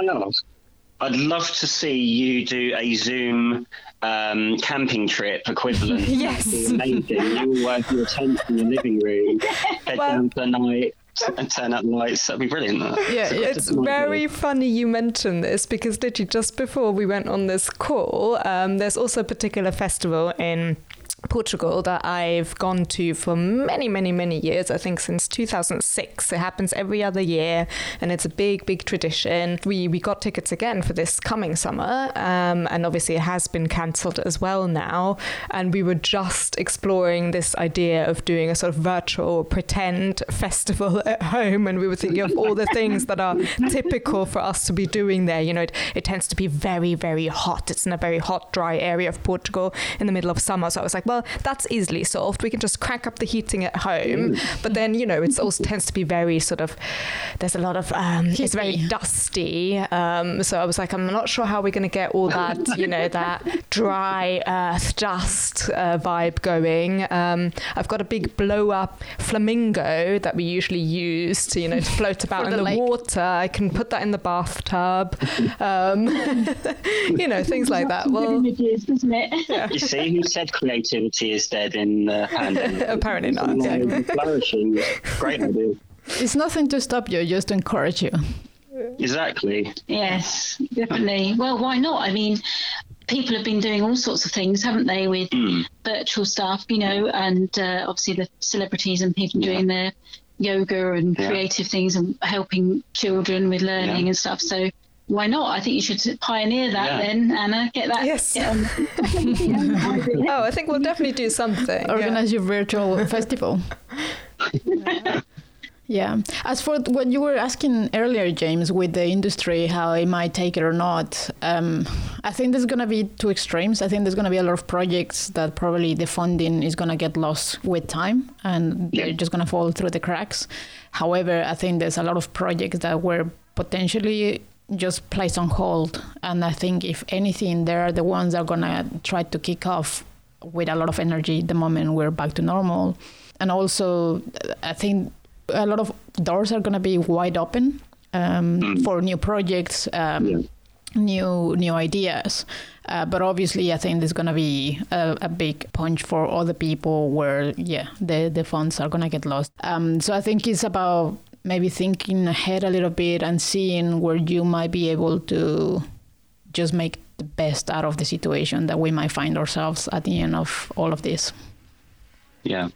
I'd love to see you do a Zoom um, camping trip equivalent. yes. amazing. You work your tent in the living room, head well, down for the night, and turn out the lights. That'd be brilliant. That. Yeah, it's very funny you mention this because literally just before we went on this call, um, there's also a particular festival in Portugal that I've gone to for many, many, many years. I think since 2006. It happens every other year, and it's a big, big tradition. We we got tickets again for this coming summer, um, and obviously it has been cancelled as well now. And we were just exploring this idea of doing a sort of virtual pretend festival at home, and we were thinking of all the things that are typical for us to be doing there. You know, it, it tends to be very, very hot. It's in a very hot, dry area of Portugal in the middle of summer. So I was like, well, that's easily solved. We can just crank up the heating at home. But then, you know, it also tends to be very sort of, there's a lot of, um, it's very dusty. Um, so I was like, I'm not sure how we're going to get all that, you know, that dry earth dust uh, vibe going. Um, I've got a big blow up flamingo that we usually use to, you know, to float about in the the, lake. water. I can put that in the bathtub. Um, you know, things like that. Well, images, doesn't it? You see, who said creativity is dead in the pandemic? Apparently not, It's yeah. flourishing. Great idea. It's nothing to stop you, just to encourage you. Exactly. Yes, definitely. Well, why not? I mean, people have been doing all sorts of things, haven't they, with virtual stuff, you know, and uh, obviously the celebrities and people Yeah. doing their yoga and Yeah. creative things and helping children with learning Yeah. and stuff. So why not? I think you should pioneer that Yeah. then, Anna. Get that. Yes. Get on. oh, I think we'll definitely do something. yeah. Organize your virtual festival. Yeah. As for what you were asking earlier, James, with the industry, how it might take it or not, um, I think there's going to be two extremes. I think there's going to be a lot of projects that probably the funding is going to get lost with time and they're just going to fall through the cracks. However, I think there's a lot of projects that were potentially just placed on hold. And I think, if anything, they're the ones that are to try to kick off with a lot of energy the moment we're back to normal. And also, I think a lot of doors are to be wide open um, for new projects, um, Yeah. new new ideas. Uh, but obviously, I think there's going to be a, a big punch for other people where, yeah, the, the funds are going to get lost. Um, so I think it's about maybe thinking ahead a little bit and seeing where you might be able to just make the best out of the situation that we might find ourselves at the end of all of this. Yeah.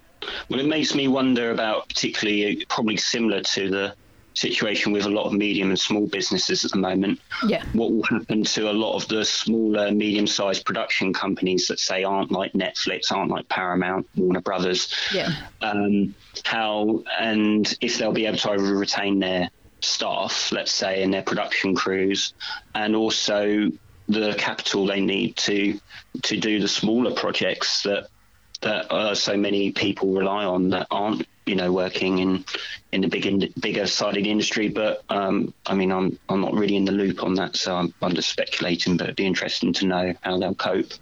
Well, it makes me wonder about particularly probably similar to the situation with a lot of medium and small businesses at the moment. Yeah. What will happen to a lot of the smaller, medium-sized production companies that say aren't like Netflix, aren't like Paramount, Warner Brothers? Yeah. um, how and if they'll be able to either retain their staff, let's say, and their production crews, and also the capital they need to to do the smaller projects that that uh, so many people rely on that aren't you know working in in the big in, bigger side of the industry. But um, I mean, I'm I'm not really in the loop on that, so I'm, I'm just speculating. But it'd be interesting to know how they'll cope.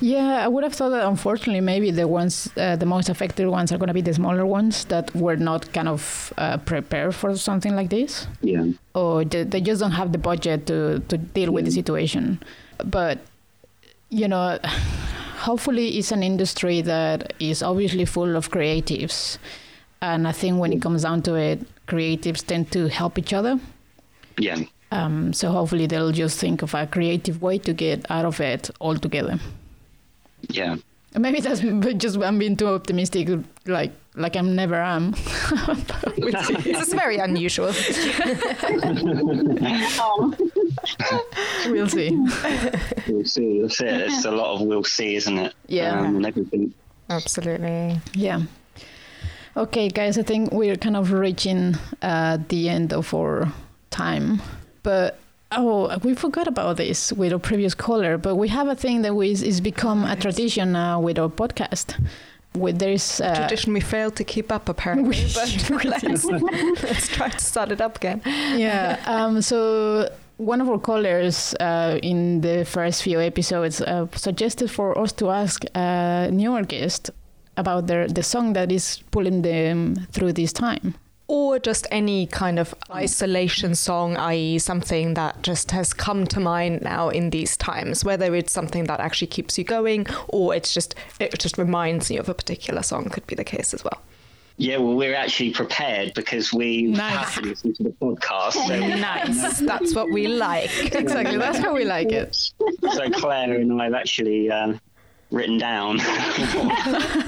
Yeah, I would have thought that unfortunately, maybe the ones, uh, the most affected ones are going to be the smaller ones that were not kind of uh, prepared for something like this, Yeah. or they, they just don't have the budget to, to deal with the situation. But, you know, hopefully it's an industry that is obviously full of creatives. And I think when it comes down to it, creatives tend to help each other. Yeah. Um, so hopefully they'll just think of a creative way to get out of it altogether. Yeah. Maybe that's just I'm being too optimistic, like like I never am. this is very unusual. We'll see. We'll see. That's it. It's a lot of we'll see, isn't it? Yeah. Um, everything. Absolutely. Yeah. Okay, guys, I think we're kind of reaching uh, the end of our time, but oh, we forgot about this with our previous caller. But we have a thing that is, is become a tradition now with our podcast. With there's uh, Tradition we failed to keep up apparently, but let's, let's try to start it up again. yeah. Um, so one of our callers uh, in the first few episodes uh, suggested for us to ask a newer guest about their the song that is pulling them through this time. Or just any kind of isolation song, i.e., something that just has come to mind now in these times, whether it's something that actually keeps you going or it's just it just reminds you of a particular song, could be the case as well. Yeah, well, we're actually prepared because we Nice. have to listen to the podcast. So, Nice. That's what we like. Exactly, that's how we like it. so Claire and I have actually um, written down.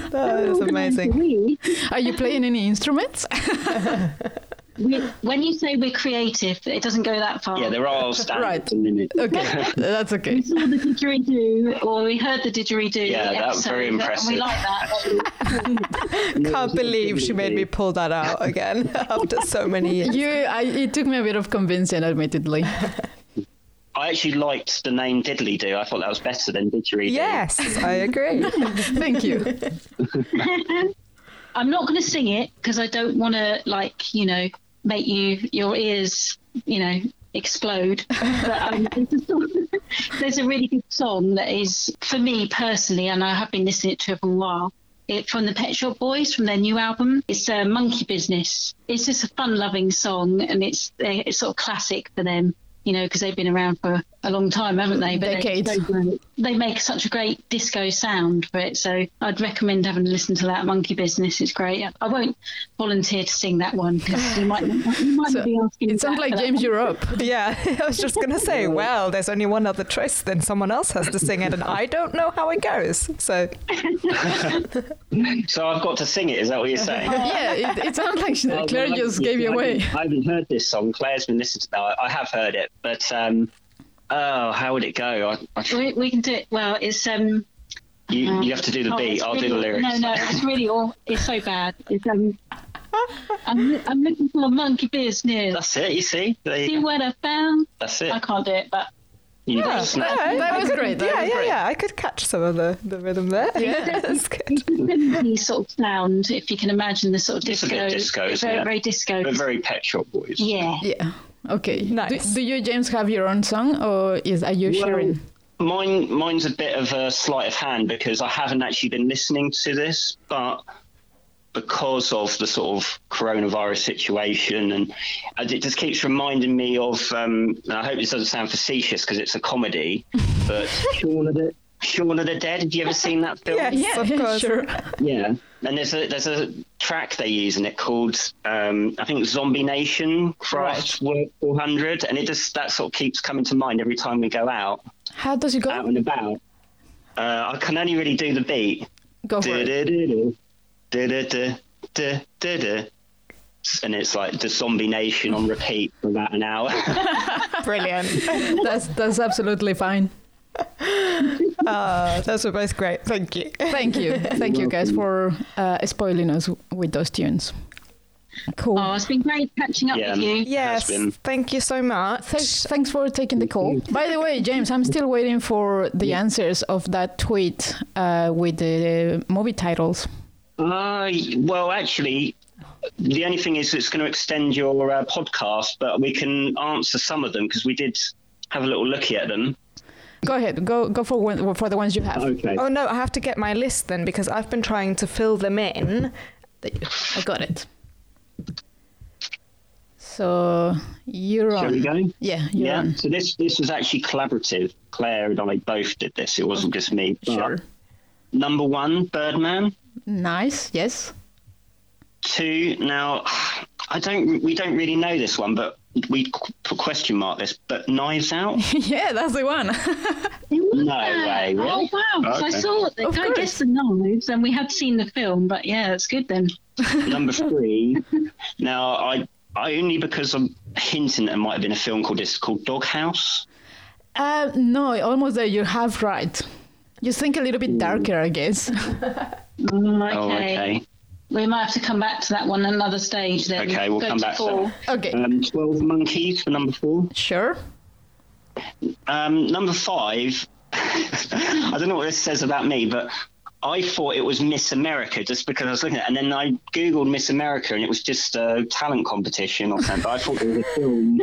That is oh, amazing. Are you playing any instruments? we, when you say we're creative, it doesn't go that far. yeah, there are all standards Right. and limits. Okay, that's okay. we saw the didgeridoo, or we heard the didgeridoo. Yeah, that was very impressive. And we like that. Can't believe she made me pull that out again after so many years. You, I, it took me a bit of convincing, admittedly. I actually liked the name Diddly Do. I thought that was better than Didgeridoo. Yes, I agree. Thank you. I'm not going to sing it because I don't want to, like, you know, make you your ears, you know, explode. but um, there's, a song, there's a really good song that is for me personally, and I have been listening to it for a while. It from the Pet Shop Boys from their new album. It's uh, Monkey Business. It's just a fun-loving song, and it's it's sort of classic for them. You know, because they've been around for a long time, haven't they? But they're Decades. so. They make such a great disco sound for it, so I'd recommend having a listen to that Monkey Business. It's great. I won't volunteer to sing that one because you might you might So, be asking. It sounds like for that James one. Europe. Yeah, I was just going to say, well, there's only one other choice, then someone else has to sing it, and I don't know how it goes. So, So I've got to sing it. Is that what you're saying? Yeah, it, it sounds like she- Claire well, just I- gave you away. I haven't heard this song. Claire's been listening to that. I have heard it, but um, oh, how would it go? I, I, We, we can do it. Well, it's um. you, you have to do the oh, beat. I'll really, do the lyrics. No, no, it's really all. It's so bad. It's um. I'm, I'm looking for monkey business. That's it. You see, there you See go. what I found. that's it. I can't do it, but You yeah, got yeah, That was great, that yeah, was yeah, great. yeah. I could catch some of the, the rhythm there. Yeah. that's good. it's sort of sound. If you can imagine the sort of It's a disco, bit disco, isn't very, it? very disco. But very Pet Shop Boys. yeah. Yeah. Okay. Nice. Do, do you, James, have your own song, or is are you Well, sharing? Mine, mine's a bit of a sleight of hand because I haven't actually been listening to this, but because of the sort of coronavirus situation, and and it just keeps reminding me of. Um, and I hope this doesn't sound facetious because it's a comedy, but Shaun of the Shaun of the Dead. Have you ever seen that film? Yes, Yeah, of course. sure. Yeah, and there's a there's a track they use in it called um, I think Zombie Nation Craft Work 400, and it just that sort of keeps coming to mind every time we go out How does it go? out and about. Uh, I can only really do the beat. Go for it. And it's like the Zombie Nation on repeat for about an hour. Brilliant. That's that's absolutely fine. Uh, those were both great. Thank you. Thank you, thank you guys for uh, spoiling us with those tunes. Cool. Oh, it's been great catching up Yeah. with you. Yes, thank you so much. Thanks, thanks for taking the call. By the way, James, I'm still waiting for the answers of that tweet uh, with the movie titles. Uh, well, actually, the only thing is it's going to extend your uh, podcast, but we can answer some of them because we did have a little look at them. Go ahead, go go for one, for the ones you have. Okay. Oh no, I have to get my list then because I've been trying to fill them in. I got it. So you're on. Shall we go? Yeah, you're Yeah. on. So this this was actually collaborative. Claire and I both did this. It wasn't just me. But Sure. Number one, Birdman. Nice. Yes. Two. Now, I don't. We don't really know this one, but we put question mark this. But Knives Out. yeah, that's the one. No way. Oh Really? wow! 'cause I Okay. saw. Of I guess guessed the knives, and we had seen the film. But yeah, it's good then. Number three. now, I. I only because I'm hinting that it might have been a film called this called Doghouse. uh, no, almost there. You're half right. You think a little bit darker, I guess. Mm, okay. Oh, okay. We might have to come back to that one another stage then. Okay, we'll Go come to back to four. Okay. Um, Twelve Monkeys for number four. Sure. Um, number five. I don't know what this says about me, but I thought it was Miss America just because I was looking at it. And then I Googled Miss America and it was just a talent competition or something. But I thought it was a film.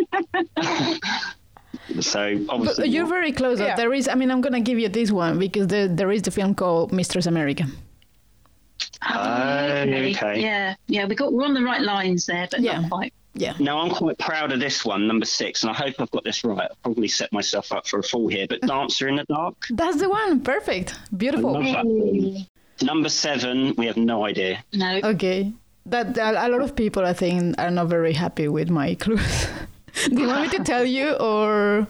so But obviously. you're not. very close. Yeah. There is. I mean, I'm gonna give you this one because there there is the film called Mistress America. Oh, okay. Yeah, yeah, we got we're on the right lines there, but Yeah. not quite. Yeah. Now I'm quite proud of this one, number six, and I hope I've got this right. I'll probably set myself up for a fall here. But Dancer in the Dark. That's the one. Perfect. Beautiful. love that film. Number seven, we have no idea. No. Okay. That a a lot of people, I think, are not very happy with my clues. Do you want me to tell you, or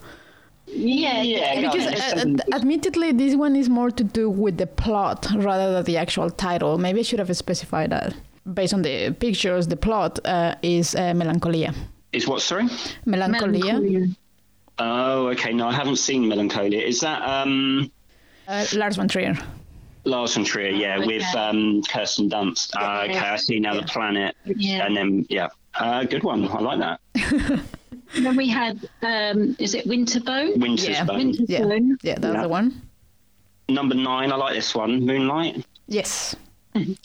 Yeah, Yeah, Because on. uh, admittedly, this one is more to do with the plot rather than the actual title. Maybe I should have specified that. Based on the pictures, the plot uh, is uh, Melancholia. Is what? Sorry. Melancholia. Melancholia. Oh, okay. No, I haven't seen Melancholia. Is that um, Uh, Lars von Trier. Lars von Trier? Yeah, Oh, with um, Kirsten Dunst. Ah, okay, I see now. The planet. Yeah. And then yeah, uh, good one. I like that. Then we had, um, is it Winterbone? Winter's Yeah. Bone. Yeah, Winterbone. yeah, that's Yeah. the one. Number nine. I like this one. Moonlight. Yes,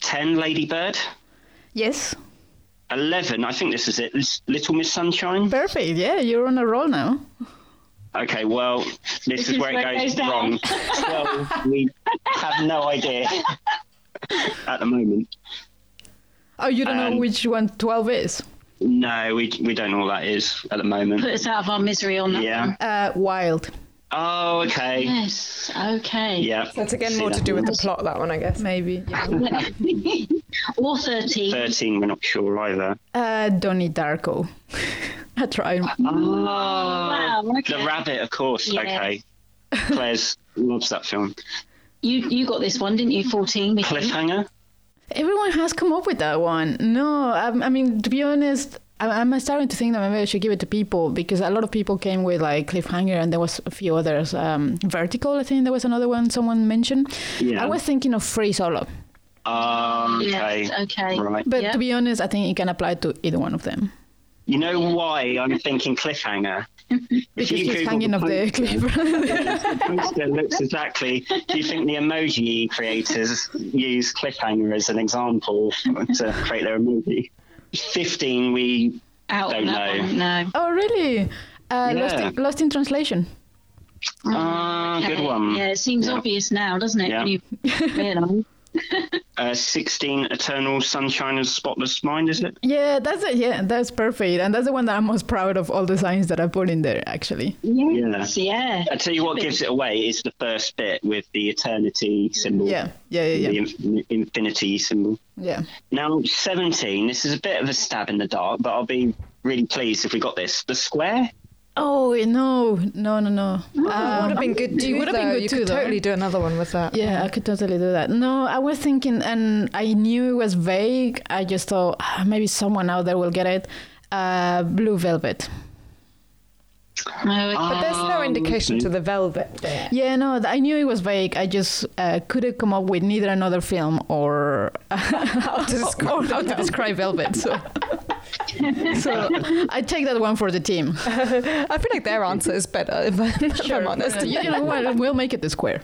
Ten. Ladybird. Yes, Eleven. I think this is it. Little Miss Sunshine. perfect. Yeah, you're on a roll now. Okay, well, this, is, where it goes, down. wrong. Twelve. we have no idea at the moment. Oh, you don't know Um, which one 12 is? No, we we don't know what that is at the moment. Put us out of our misery on that Yeah. one. Uh, Wild, Oh, okay. Yes, okay. Yeah. That's again more to do with the plot, that one, I guess. maybe. Yeah. or 13. 13, we're not sure either. Uh, Donnie Darko. I tried. Oh, wow, okay. The Rabbit, of course. Yeah. Okay. Claire's loves that film. You you got this one, didn't you? 14. we think? Cliffhanger? Everyone has come up with that one. No, I, I mean, to be honest, I, I'm starting to think that maybe I should give it to people because a lot of people came with like Cliffhanger and there was a few others. Um, Vertical, I think there was another one someone mentioned. Yeah. I was thinking of Free Solo. Um, okay. Yes, okay. Right. But Yeah. to be honest, I think it can apply to either one of them. You know why I'm thinking cliffhanger? Because you he's Google hanging the off the cliff. The poster looks exactly. Do you think the emoji creators use cliffhanger as an example to create their emoji? 15, we. Out Don't know. one, no. oh, really? Uh, lost, in, lost in translation. Ah, good Okay. one. Yeah, it seems Yeah. obvious now, doesn't it? Yeah. When you realise. Uh, 16, Eternal Sunshine of Spotless Mind, is it? Yeah, that's it. Yeah, that's perfect. And that's the one that I'm most proud of all the signs that I put in there, actually. Yes, yeah. yeah. I tell you what gives it away is the first bit with the eternity symbol. Yeah, yeah, yeah, The yeah. inf- infinity symbol. Yeah. Now, 17, this is a bit of a stab in the dark, but I'll be really pleased if we got this. The square? Oh no, no, no, no. It would Um, have been good it too. would have been though. good you too, could though. totally do another one with that. Yeah, I could totally do that. No, I was thinking, and I knew it was vague. I just thought "Ah, maybe someone out there will get it. Uh, Blue Velvet. No, But there's no Um, indication to the velvet there. Yeah, no, I knew it was vague. I just uh, couldn't come up with neither another film or how to describe, how to describe Velvet. So, so I take that one for the team. I feel like their answer is better, if I'm, if I'm honest. you know what? We'll make it the square.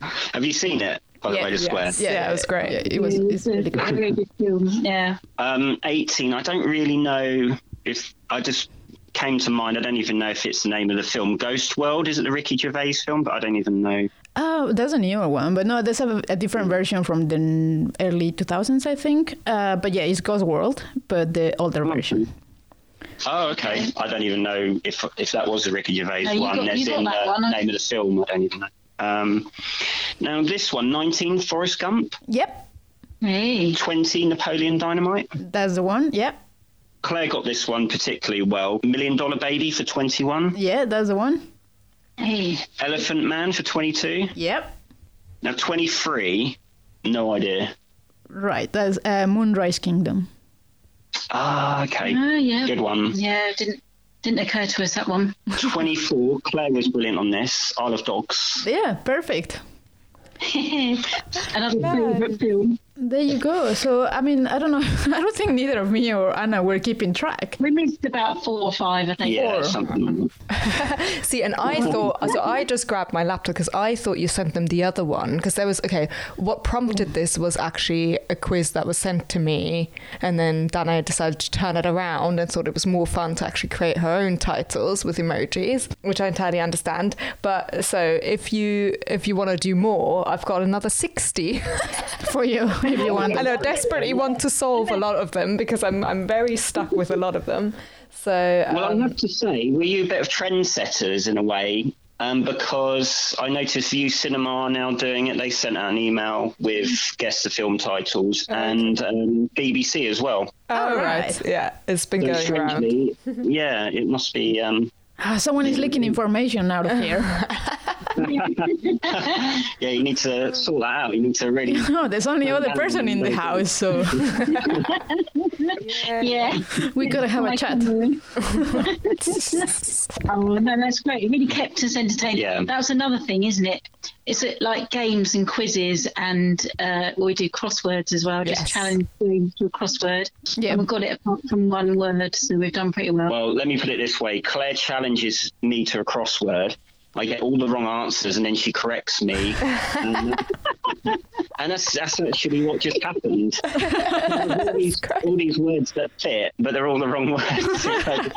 Have you seen it, by the Yeah, way, the square? yes. Yeah, it was great. Yeah, it was. It's really a good. very good film. Yeah. Um, 18, I don't really know if. I just came to mind, I don't even know if it's the name of the film. Ghost World, is it the Ricky Gervais film? But I don't even know. Oh, that's a newer one, but no, there's a, a different version from the early 2000s, I think. Uh, but yeah, it's Ghost World, but the older version. Oh, okay. I don't even know if if that was the Ricky Gervais No, you one. got- As in that the one. name of the film, I don't even know. Um, now, this one, 19, Forrest Gump. Yep, Hey. 20, Napoleon Dynamite. that's the one. Yep, Claire got this one particularly well. Million Dollar Baby for 21. yeah, that's the one. Hey. Elephant Man for 22. Yep, Now, 23, no idea. right. That's uh, Moonrise Kingdom. Ah, okay. Oh, yeah. Good one. Yeah, didn't didn't occur to us that one. 24, Claire was brilliant on this. Isle of Dogs. Yeah, perfect. Another favourite film. There you go. So, I mean, I don't know. I don't think neither of me or Anna were keeping track. We missed about four or five, I think. Yeah, Four. something. See, and I thought, so I just grabbed my laptop because I thought you sent them the other one. Because there was, okay, what prompted this was actually a quiz that was sent to me. And then Dana decided to turn it around and thought it was more fun to actually create her own titles with emojis, which I entirely understand. But so if you if you want to do more, I've got another 60. For you, if you want. and I desperately want to solve a lot of them because I'm, I'm very stuck with a lot of them. So, Well, I um, have to say, were you a bit of trendsetters in a way? Um, because I noticed Vue Cinema are now doing it. They sent out an email with guess the film titles and um, BBC as well. oh, Oh, right. right. Yeah, it's been So going around. yeah, it must be um, Ah, someone is leaking information out of here. Yeah, you need to sort that out. You need to really. no, there's only other person in the house, so Yeah. we gotta have a chat. oh no, that's great. It really kept us entertained. Yeah. That was another thing, isn't it? it? Is like games and quizzes, and uh, we do crosswords as well? Just Yes. challenge doing to a crossword. Yeah. And we got it apart from one word, so we've done pretty well. Well, let me put it this way: Claire challenges me to a crossword. I get all the wrong answers, and then she corrects me, and, and that's that's actually what just happened. all, these, all these words that fit, but they're all the wrong words. it,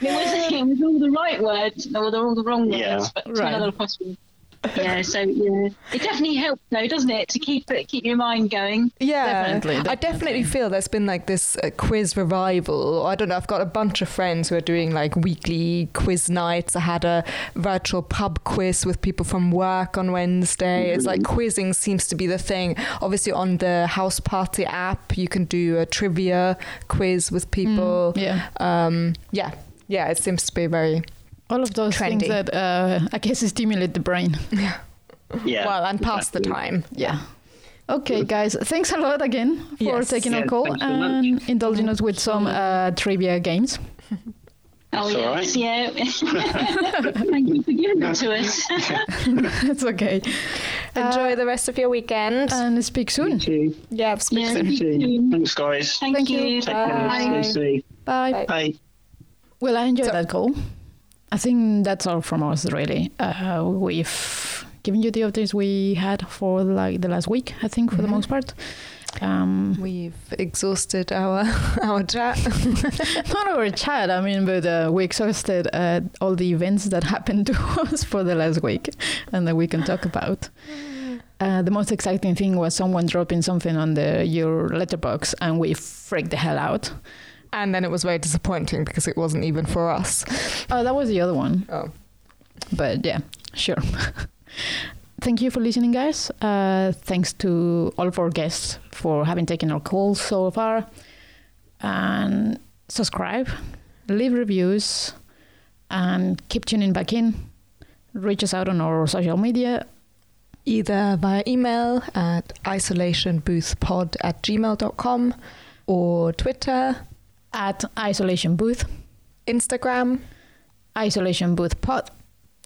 was, um, it was all the right words, or they're all the wrong words, Yeah. but Right. another crossword. Yeah, so yeah, it definitely helps though, doesn't it, to keep it, keep your mind going? Yeah, Definitely, I definitely. definitely feel there's been like this uh, quiz revival. I don't know. I've got a bunch of friends who are doing like weekly quiz nights. I had a virtual pub quiz with people from work on Wednesday. It's like quizzing seems to be the thing. Obviously, on the Houseparty app, you can do a trivia quiz with people. Yeah, Um, yeah, yeah. It seems to be very all of those things that uh, I guess stimulate the brain. yeah. Yeah. Well and pass the time. Yeah. Okay, guys. Thanks a lot again for Yes. taking our call thanks so and indulging us with some uh, trivia games. Oh That's all yes, yeah. Thank you for giving it to us. it's okay. Enjoy the rest of your weekend. And speak soon. Thank yeah, speak Yeah. soon. you. Thanks, guys. Thank, Thank you. you. Take care. Bye. Bye. Bye. Bye. Well, I enjoyed So- that call. I think that's all from us, really. Uh, we've given you the updates we had for like the last week, I think, for the Mhm. most part. Um, We've exhausted our our chat. not our chat, I mean, but uh, we exhausted uh, all the events that happened to us for the last week and that we can talk about. Uh, the most exciting thing was someone dropping something on the your letterbox, and we freaked the hell out. And then it was very disappointing because it wasn't even for us. Oh, that was the other one. Oh. But yeah, sure. Thank you for listening, guys. Uh, thanks to all of our guests for having taken our calls so far. And subscribe, leave reviews, and keep tuning back in. Reach us out on our social media. Either via email at isolationboothpod at gmail.com or Twitter, At Isolation Booth, Instagram, Isolation Booth Pod.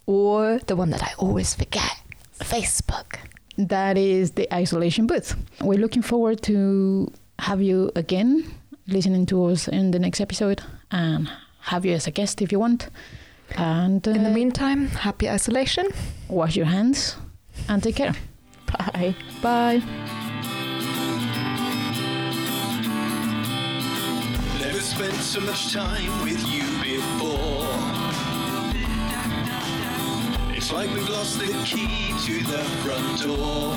or the one that I always forget, Facebook. That is the Isolation Booth. We're looking forward to have you again listening to us in the next episode and have you as a guest if you want. And uh, In the meantime, happy isolation. wash your hands and take care. Bye. Bye. Spent so much time with you before. It's like we've lost the key to the front door.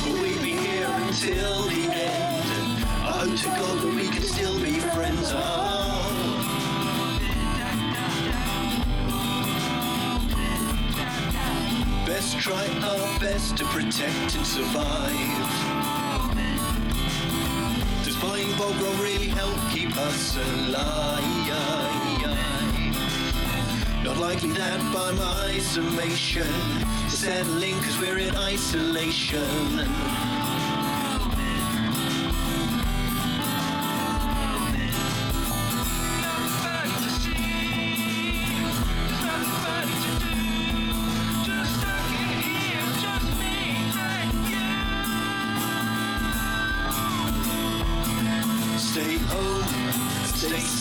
But we'll be here until the end. I hope to God that we can still be friends. Best try our best to protect and survive. Buying Volvo really help keep us alive? Not likely that by my summation. Settling cause we're in isolation.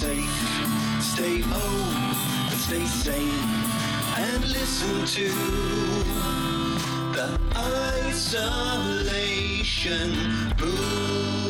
Safe. Stay home and stay sane. And listen to the isolation booth.